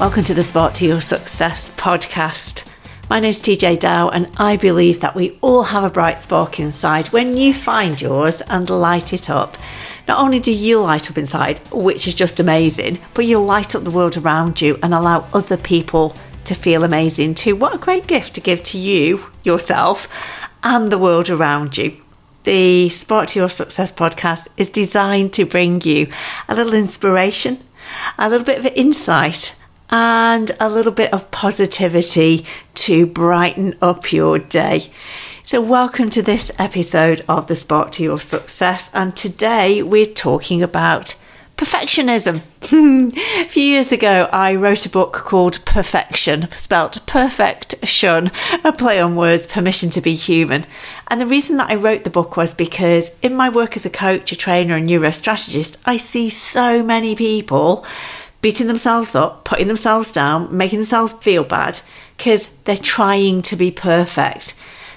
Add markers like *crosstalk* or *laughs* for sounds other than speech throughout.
Welcome to the Spark to Your Success podcast. My name is TeeJay Dow, and I believe that we all have a bright spark inside. When you find yours and light it up, not only do you light up inside, which is just amazing, but you light up the world around you and allow other people to feel amazing too. What a great gift to give to you, yourself, and the world around you. The Spark to Your Success podcast is designed to bring you a little inspiration, a little bit of insight, and a little bit of positivity to brighten up your day. So, welcome to this episode of the Spark to Your Success. And today we're talking about perfectionism. *laughs* a few years ago, I wrote a book called Perfection, spelt perfect shun, a play on words, permission to be human. And the reason that I wrote the book was because in my work as a coach, a trainer, and neurostrategist, I see so many people beating themselves up, putting themselves down, making themselves feel bad because they're trying to be perfect.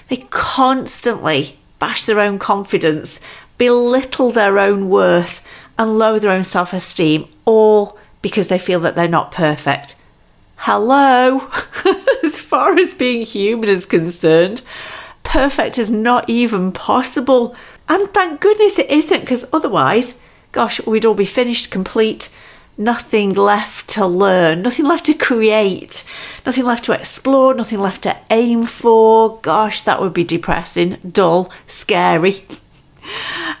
They constantly bash their own confidence, belittle their own worth, and lower their own self esteem, all because they feel that they're not perfect. Hello! *laughs* as far as being human is concerned, perfect is not even possible. And thank goodness it isn't, because otherwise, gosh, we'd all be finished, complete, nothing left to learn, nothing left to create, nothing left to explore, nothing left to aim for. Gosh, that would be depressing, dull, scary. *laughs*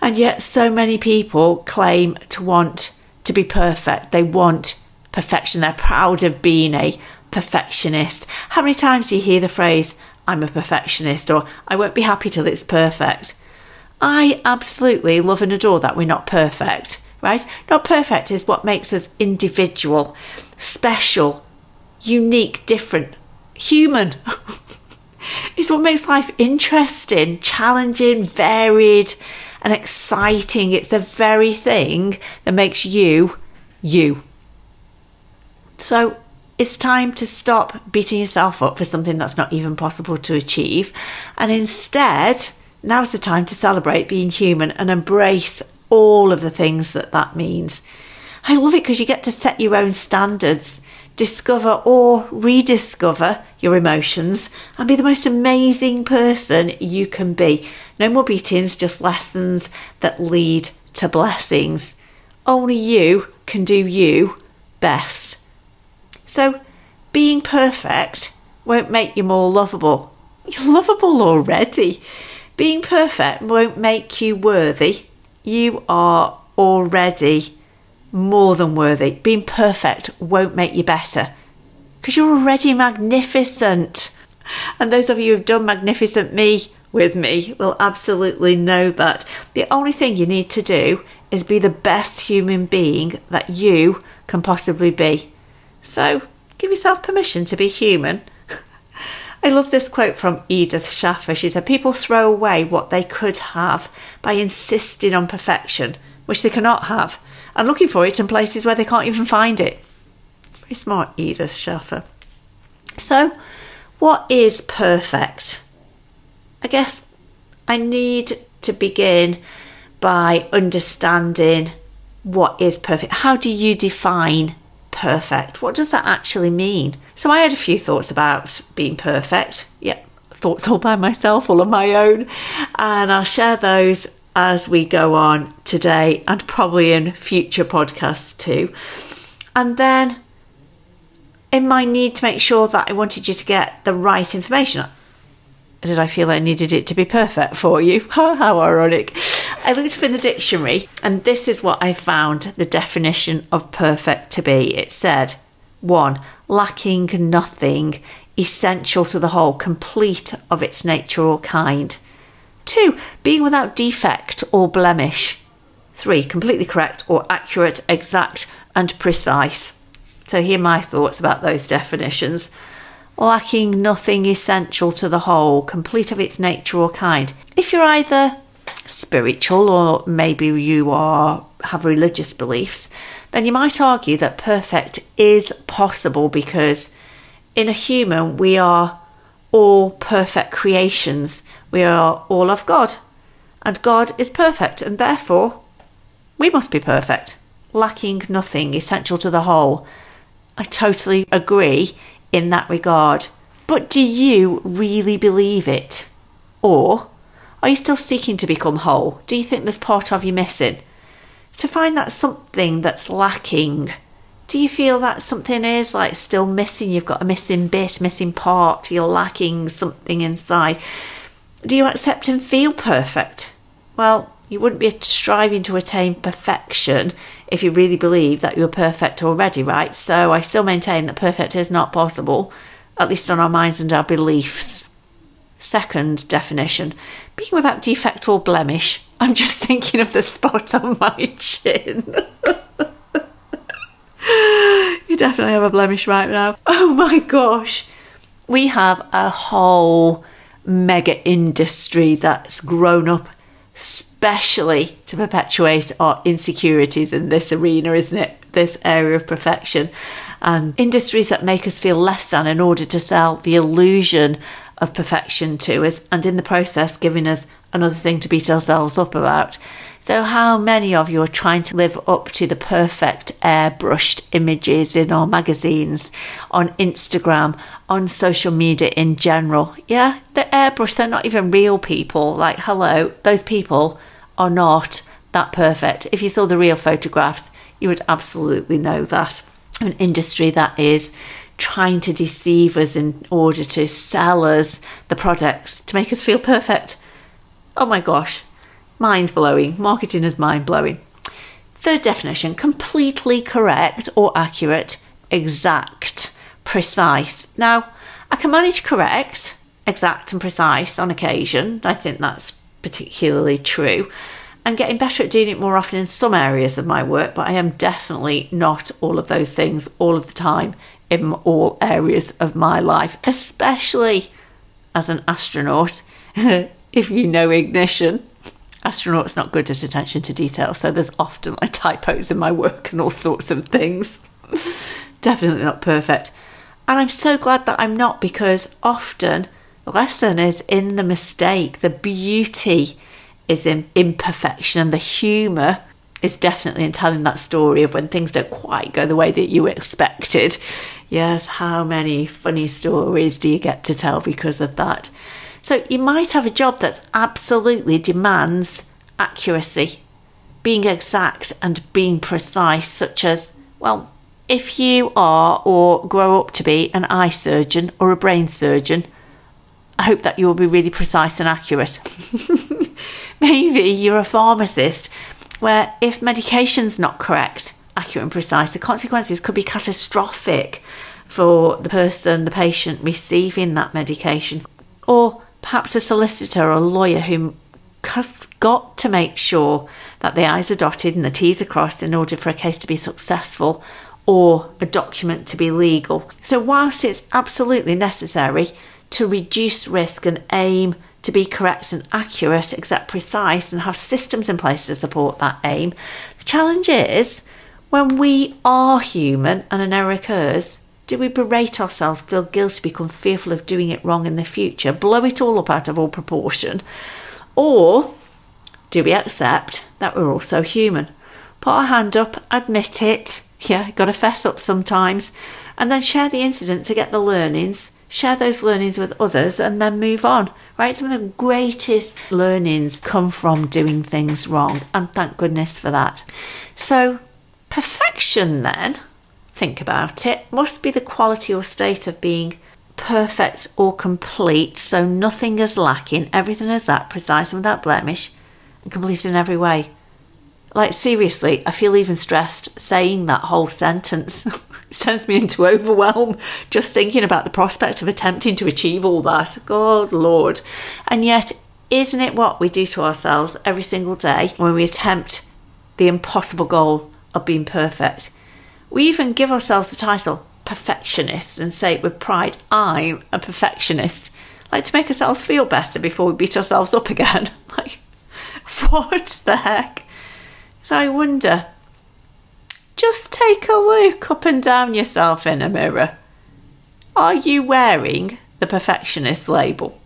And yet, so many people claim to want to be perfect. They want perfection. They're proud of being a perfectionist. How many times do you hear the phrase, I'm a perfectionist, or I won't be happy till it's perfect? I absolutely love and adore that we're not perfect right? Not perfect is what makes us individual, special, unique, different, human. *laughs* it's what makes life interesting, challenging, varied, and exciting. It's the very thing that makes you you. So it's time to stop beating yourself up for something that's not even possible to achieve. And instead, now's the time to celebrate being human and embrace all of the things that that means. I love it because you get to set your own standards, discover or rediscover your emotions, and be the most amazing person you can be. No more beatings, just lessons that lead to blessings. Only you can do you best. So, being perfect won't make you more lovable. You're lovable already. Being perfect won't make you worthy you are already more than worthy. Being perfect won't make you better because you're already magnificent. And those of you who've done Magnificent Me with me will absolutely know that. The only thing you need to do is be the best human being that you can possibly be. So give yourself permission to be human I love this quote from Edith Schaeffer. She said, People throw away what they could have by insisting on perfection, which they cannot have, and looking for it in places where they can't even find it. Very smart, Edith Schaeffer. So, what is perfect? I guess I need to begin by understanding what is perfect. How do you define perfect? What does that actually mean? So I had a few thoughts about being perfect. Yep, thoughts all by myself, all on my own. And I'll share those as we go on today and probably in future podcasts too. And then in my need to make sure that I wanted you to get the right information, did I feel I needed it to be perfect for you? *laughs* How ironic. I looked up in the dictionary and this is what I found the definition of perfect to be. It said, one, lacking nothing, essential to the whole, complete of its nature or kind. Two, being without defect or blemish. Three, completely correct or accurate, exact, and precise. So, here are my thoughts about those definitions. Lacking nothing essential to the whole, complete of its nature or kind. If you're either spiritual or maybe you are have religious beliefs, then you might argue that perfect is possible because in a human we are all perfect creations. We are all of God. And God is perfect, and therefore we must be perfect, lacking nothing, essential to the whole. I totally agree in that regard. But do you really believe it? Or are you still seeking to become whole? Do you think there's part of you missing? To find that something that's lacking, do you feel that something is like still missing? You've got a missing bit, missing part, you're lacking something inside. Do you accept and feel perfect? Well, you wouldn't be striving to attain perfection if you really believe that you're perfect already, right? So I still maintain that perfect is not possible, at least on our minds and our beliefs. Second definition being without defect or blemish. I'm just thinking of the spot on my chin. you definitely have a blemish right now. Oh my gosh. We have a whole mega industry that's grown up especially to perpetuate our insecurities in this arena, isn't it? This area of perfection. And industries that make us feel less than in order to sell the illusion of perfection to us, and in the process, giving us another thing to beat ourselves up about. So, how many of you are trying to live up to the perfect airbrushed images in our magazines, on Instagram, on social media in general? Yeah, the airbrush, they're not even real people. Like, hello, those people are not that perfect. If you saw the real photographs, you would absolutely know that. An industry that is trying to deceive us in order to sell us the products to make us feel perfect. Oh my gosh, mind blowing. Marketing is mind blowing. Third definition completely correct or accurate, exact, precise. Now, I can manage correct, exact, and precise on occasion. I think that's particularly true. I'm getting better at doing it more often in some areas of my work, but I am definitely not all of those things all of the time in all areas of my life, especially as an astronaut. *laughs* if you know ignition, astronauts not good at attention to detail, so there's often like typos in my work and all sorts of things. *laughs* Definitely not perfect. And I'm so glad that I'm not because often the lesson is in the mistake. The beauty is in imperfection and the humour is definitely in telling that story of when things don't quite go the way that you expected. Yes, how many funny stories do you get to tell because of that? So you might have a job that absolutely demands accuracy, being exact and being precise, such as, well, if you are or grow up to be an eye surgeon or a brain surgeon, I hope that you will be really precise and accurate. *laughs* Maybe you're a pharmacist where if medication's not correct, accurate and precise, the consequences could be catastrophic for the person, the patient receiving that medication. Or perhaps a solicitor or lawyer who has got to make sure that the I's are dotted and the T's are crossed in order for a case to be successful or a document to be legal. So, whilst it's absolutely necessary to reduce risk and aim to be correct and accurate, exact, precise, and have systems in place to support that aim, the challenge is when we are human and an error occurs, do we berate ourselves, feel guilty, become fearful of doing it wrong in the future, blow it all up out of all proportion? Or do we accept that we're also human? Put our hand up, admit it, *laughs* yeah, got to fess up sometimes, and then share the incident to get the learnings, share those learnings with others, and then move on, right? Some of the greatest learnings come from doing things wrong, and thank goodness for that. So, perfection then think about it, must be the quality or state of being perfect or complete, so nothing is lacking, everything is that precise and without blemish, and complete in every way. Like, seriously, I feel even stressed saying that whole sentence. *laughs* sends me into overwhelm just thinking about the prospect of attempting to achieve all that. God, Lord. And yet, isn't it what we do to ourselves every single day when we attempt the impossible goal of being perfect? We even give ourselves the title perfectionist and say it with pride I'm a perfectionist, like to make ourselves feel better before we beat ourselves up again. *laughs* like, what the heck? So I wonder just take a look up and down yourself in a mirror. Are you wearing the perfectionist label?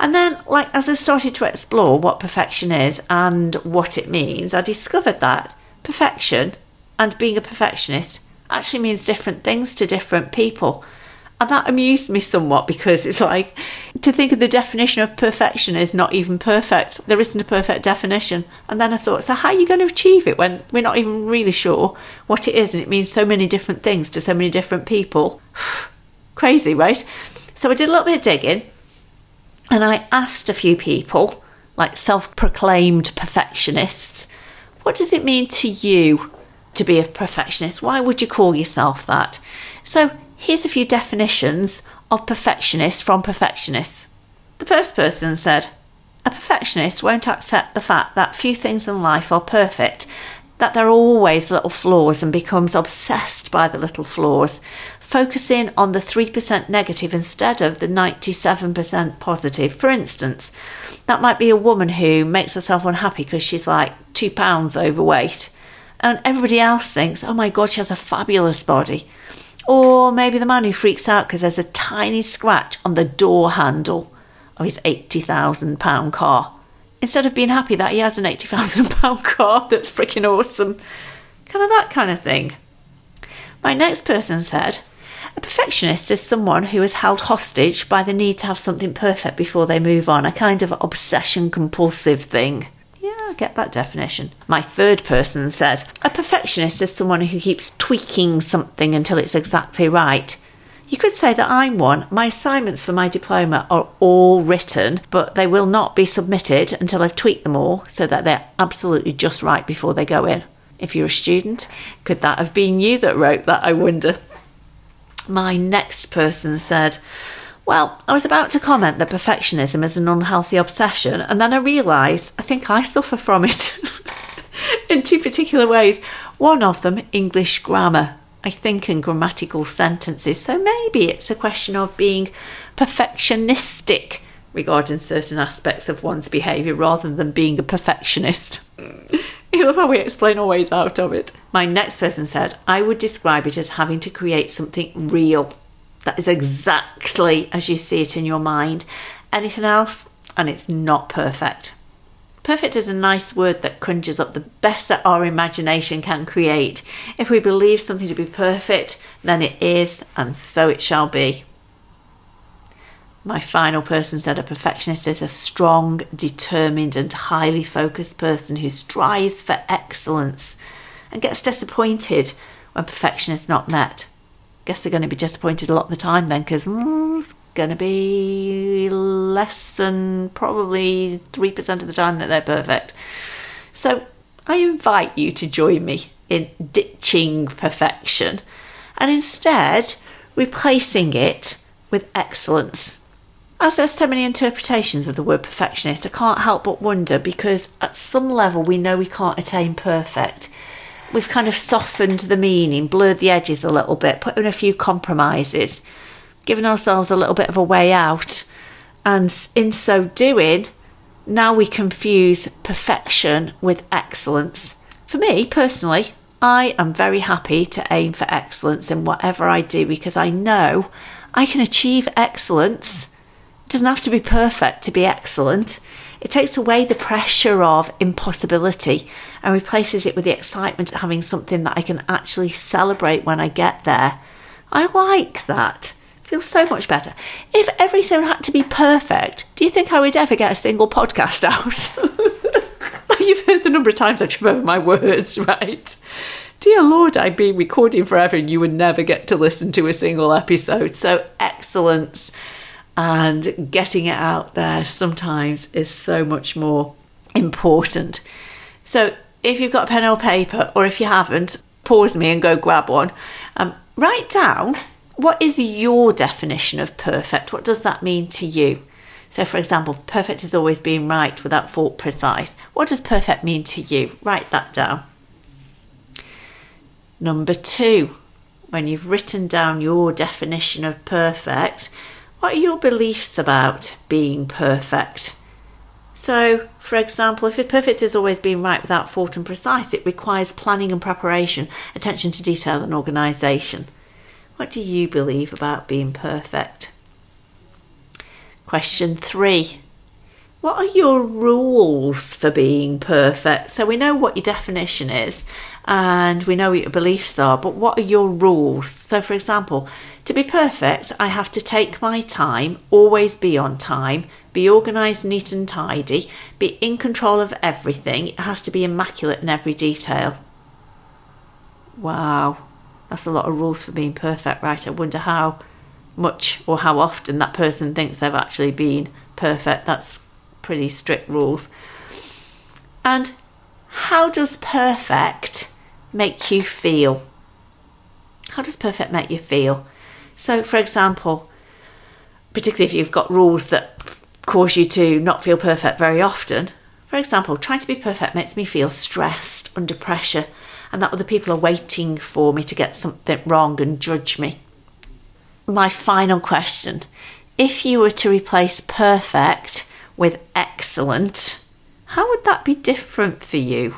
And then, like, as I started to explore what perfection is and what it means, I discovered that perfection and being a perfectionist actually means different things to different people. And that amused me somewhat because it's like to think of the definition of perfection is not even perfect. There isn't a perfect definition. And then I thought, so how are you going to achieve it when we're not even really sure what it is and it means so many different things to so many different people? *sighs* Crazy, right? So I did a little bit of digging and I asked a few people, like self proclaimed perfectionists, what does it mean to you to be a perfectionist? Why would you call yourself that? So here's a few definitions of perfectionist from perfectionists. The first person said, a perfectionist won't accept the fact that few things in life are perfect, that there are always little flaws and becomes obsessed by the little flaws, focusing on the 3% negative instead of the 97% positive. For instance, that might be a woman who makes herself unhappy because she's like two pounds overweight, and everybody else thinks, oh my god, she has a fabulous body. Or maybe the man who freaks out because there's a tiny scratch on the door handle of his £80,000 car. Instead of being happy that he has an £80,000 *laughs* car that's freaking awesome. Kind of that kind of thing. My next person said, a perfectionist is someone who is held hostage by the need to have something perfect before they move on, a kind of obsession compulsive thing. I get that definition. My third person said, A perfectionist is someone who keeps tweaking something until it's exactly right. You could say that I'm one. My assignments for my diploma are all written, but they will not be submitted until I've tweaked them all so that they're absolutely just right before they go in. If you're a student, could that have been you that wrote that, I wonder? my next person said, well, I was about to comment that perfectionism is an unhealthy obsession, and then I realised I think I suffer from it *laughs* in two particular ways. One of them, English grammar. I think in grammatical sentences. So maybe it's a question of being perfectionistic regarding certain aspects of one's behaviour rather than being a perfectionist. *laughs* You love how we explain our ways out of it. My next person said, I would describe it as having to create something real that is exactly as you see it in your mind. Anything else, and it's not perfect. Perfect is a nice word that conjures up the best that our imagination can create. If we believe something to be perfect, then it is, and so it shall be. My final person said a perfectionist is a strong, determined, and highly focused person who strives for excellence and gets disappointed when perfection is not met. Guess they're going to be disappointed a lot of the time then because mm, it's going to be less than probably 3% of the time that they're perfect. So I invite you to join me in ditching perfection and instead replacing it with excellence. As there's so many interpretations of the word perfectionist, I can't help but wonder because at some level we know we can't attain perfect. We've kind of softened the meaning, blurred the edges a little bit, put in a few compromises, given ourselves a little bit of a way out. And in so doing, now we confuse perfection with excellence. For me personally, I am very happy to aim for excellence in whatever I do because I know I can achieve excellence It doesn't have to be perfect to be excellent. It takes away the pressure of impossibility and replaces it with the excitement of having something that I can actually celebrate when I get there. I like that. Feels so much better. If everything had to be perfect, do you think I would ever get a single podcast *laughs* out? *laughs* You've heard the number of times I've over my words, *laughs* right? Dear Lord, I'd be recording forever and you would never get to listen to a single episode. So, excellence and getting it out there sometimes is so much more important. So, if you've got a pen or paper, or if you haven't, pause me and go grab one. Um, write down what is your definition of perfect? What does that mean to you? So, for example, perfect is always being right without fault precise. What does perfect mean to you? Write that down. Number two, when you've written down your definition of perfect, what are your beliefs about being perfect? So, for example, if perfect is always being right without fault and precise, it requires planning and preparation, attention to detail, and organisation. What do you believe about being perfect? Question three What are your rules for being perfect? So we know what your definition is and we know what your beliefs are, but what are your rules? So, for example, to be perfect, I have to take my time, always be on time, be organised, neat, and tidy, be in control of everything. It has to be immaculate in every detail. Wow, that's a lot of rules for being perfect, right? I wonder how much or how often that person thinks they've actually been perfect. That's pretty strict rules. And how does perfect make you feel? How does perfect make you feel? So, for example, particularly if you've got rules that cause you to not feel perfect very often, for example, trying to be perfect makes me feel stressed, under pressure, and that other people are waiting for me to get something wrong and judge me. My final question if you were to replace perfect with excellent, how would that be different for you?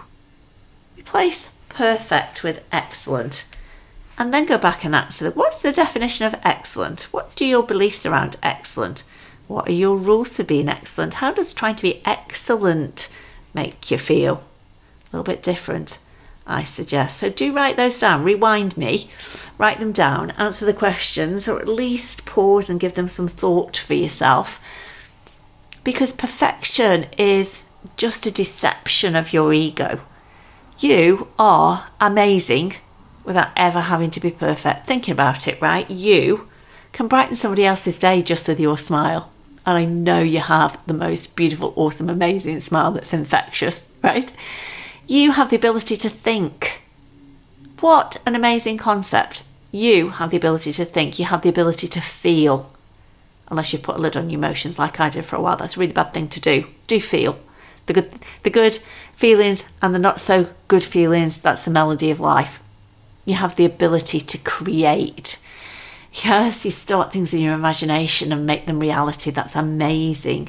Replace perfect with excellent and then go back and answer what's the definition of excellent? What do your beliefs around excellent? What are your rules for being excellent? How does trying to be excellent make you feel? A little bit different, I suggest. So do write those down. Rewind me, write them down, answer the questions, or at least pause and give them some thought for yourself. Because perfection is just a deception of your ego. You are amazing without ever having to be perfect. Thinking about it, right? You can brighten somebody else's day just with your smile. And I know you have the most beautiful, awesome, amazing smile that's infectious, right? You have the ability to think. What an amazing concept. You have the ability to think, you have the ability to feel. Unless you've put a lid on your emotions like I did for a while. That's a really bad thing to do. Do feel. The good the good feelings and the not so good feelings, that's the melody of life. You have the ability to create. Yes, you start things in your imagination and make them reality. That's amazing.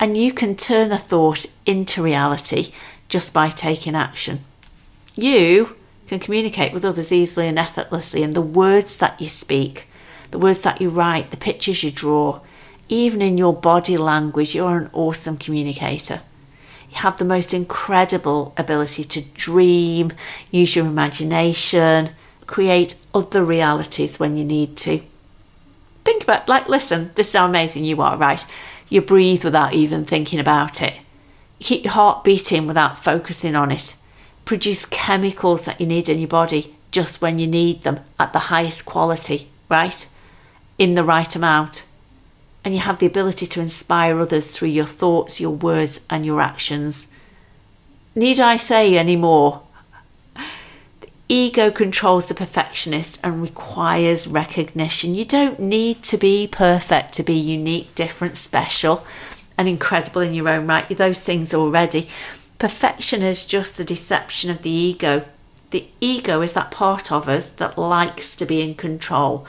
And you can turn a thought into reality just by taking action. You can communicate with others easily and effortlessly, and the words that you speak, the words that you write, the pictures you draw, even in your body language, you're an awesome communicator. You have the most incredible ability to dream, use your imagination, create other realities when you need to. Think about, like, listen, this is how amazing you are, right? You breathe without even thinking about it. keep your heart beating without focusing on it. Produce chemicals that you need in your body just when you need them at the highest quality, right? In the right amount and you have the ability to inspire others through your thoughts, your words, and your actions. Need I say any more? Ego controls the perfectionist and requires recognition. You don't need to be perfect to be unique, different, special, and incredible in your own right. You're those things already. Perfection is just the deception of the ego. The ego is that part of us that likes to be in control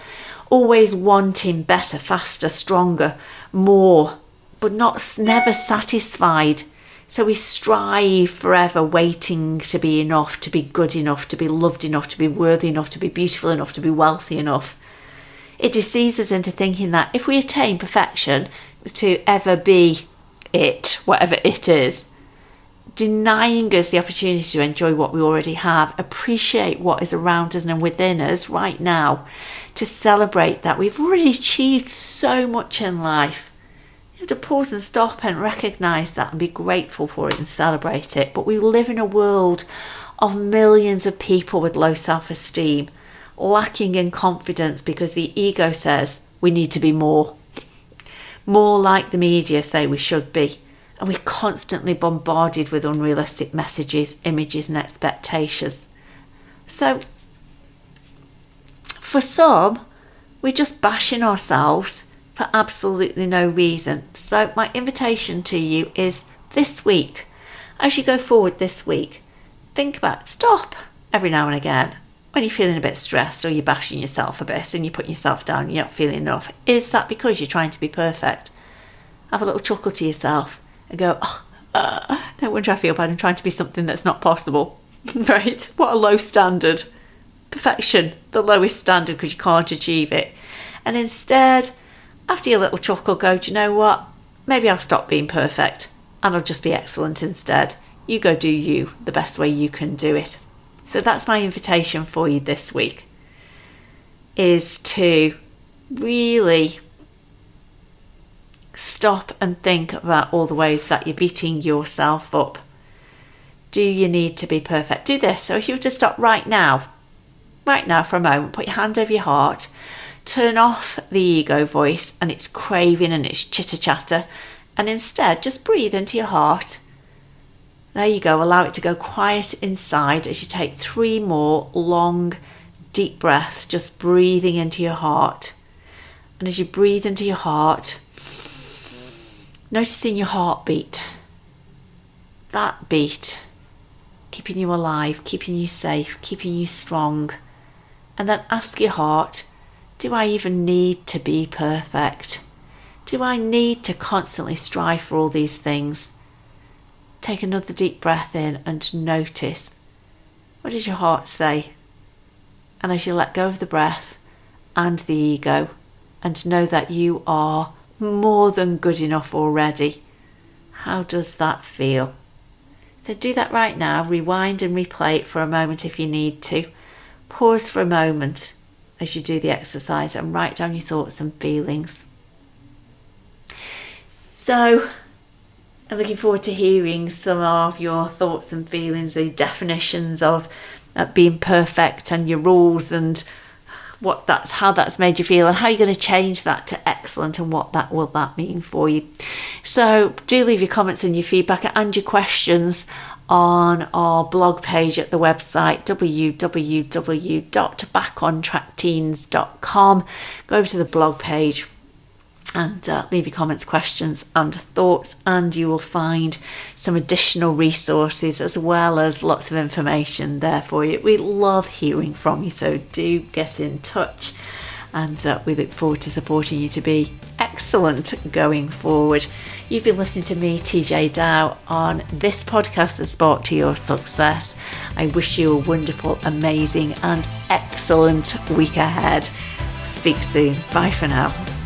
always wanting better, faster, stronger, more, but not never satisfied. So we strive forever, waiting to be enough, to be good enough, to be loved enough, to be worthy enough, to be beautiful enough, to be wealthy enough. It deceives us into thinking that if we attain perfection, to ever be it, whatever it is, denying us the opportunity to enjoy what we already have, appreciate what is around us and within us right now, to celebrate that we've already achieved so much in life. To pause and stop and recognize that and be grateful for it and celebrate it. But we live in a world of millions of people with low self esteem, lacking in confidence because the ego says we need to be more. More like the media say we should be and we're constantly bombarded with unrealistic messages, images, and expectations. So, for some, we're just bashing ourselves for absolutely no reason. So, my invitation to you is this week, as you go forward this week, think about stop every now and again when you're feeling a bit stressed or you're bashing yourself a bit and you're putting yourself down you're not feeling enough. Is that because you're trying to be perfect? Have a little chuckle to yourself and go, oh, uh, no wonder I feel bad. I'm trying to be something that's not possible. *laughs* right? What a low standard. Perfection, the lowest standard because you can't achieve it. And instead, after your little chuckle, go, do you know what? Maybe I'll stop being perfect. and I'll just be excellent instead. You go do you the best way you can do it. So that's my invitation for you this week is to really stop and think about all the ways that you're beating yourself up. Do you need to be perfect? Do this. So if you were to stop right now, right now for a moment, put your hand over your heart, turn off the ego voice and its craving and its chitter chatter, and instead just breathe into your heart. There you go, allow it to go quiet inside as you take three more long, deep breaths, just breathing into your heart. And as you breathe into your heart, noticing your heartbeat. That beat, keeping you alive, keeping you safe, keeping you strong. And then ask your heart, do I even need to be perfect? Do I need to constantly strive for all these things? Take another deep breath in and notice what does your heart say? And as you let go of the breath and the ego, and know that you are more than good enough already, how does that feel? So do that right now. Rewind and replay it for a moment if you need to. Pause for a moment as you do the exercise and write down your thoughts and feelings. So, I'm looking forward to hearing some of your thoughts and feelings, the definitions of uh, being perfect and your rules and what that's how that's made you feel and how you're going to change that to excellent and what that will that mean for you. So do leave your comments and your feedback and your questions on our blog page at the website www.backontrackteens.com. Go over to the blog page and uh, leave your comments, questions, and thoughts, and you will find some additional resources as well as lots of information there for you. We love hearing from you, so do get in touch, and uh, we look forward to supporting you to be excellent going forward. You've been listening to me, TeeJay Dow, on this podcast, The Spark to Your Success. I wish you a wonderful, amazing, and excellent week ahead. Speak soon. Bye for now.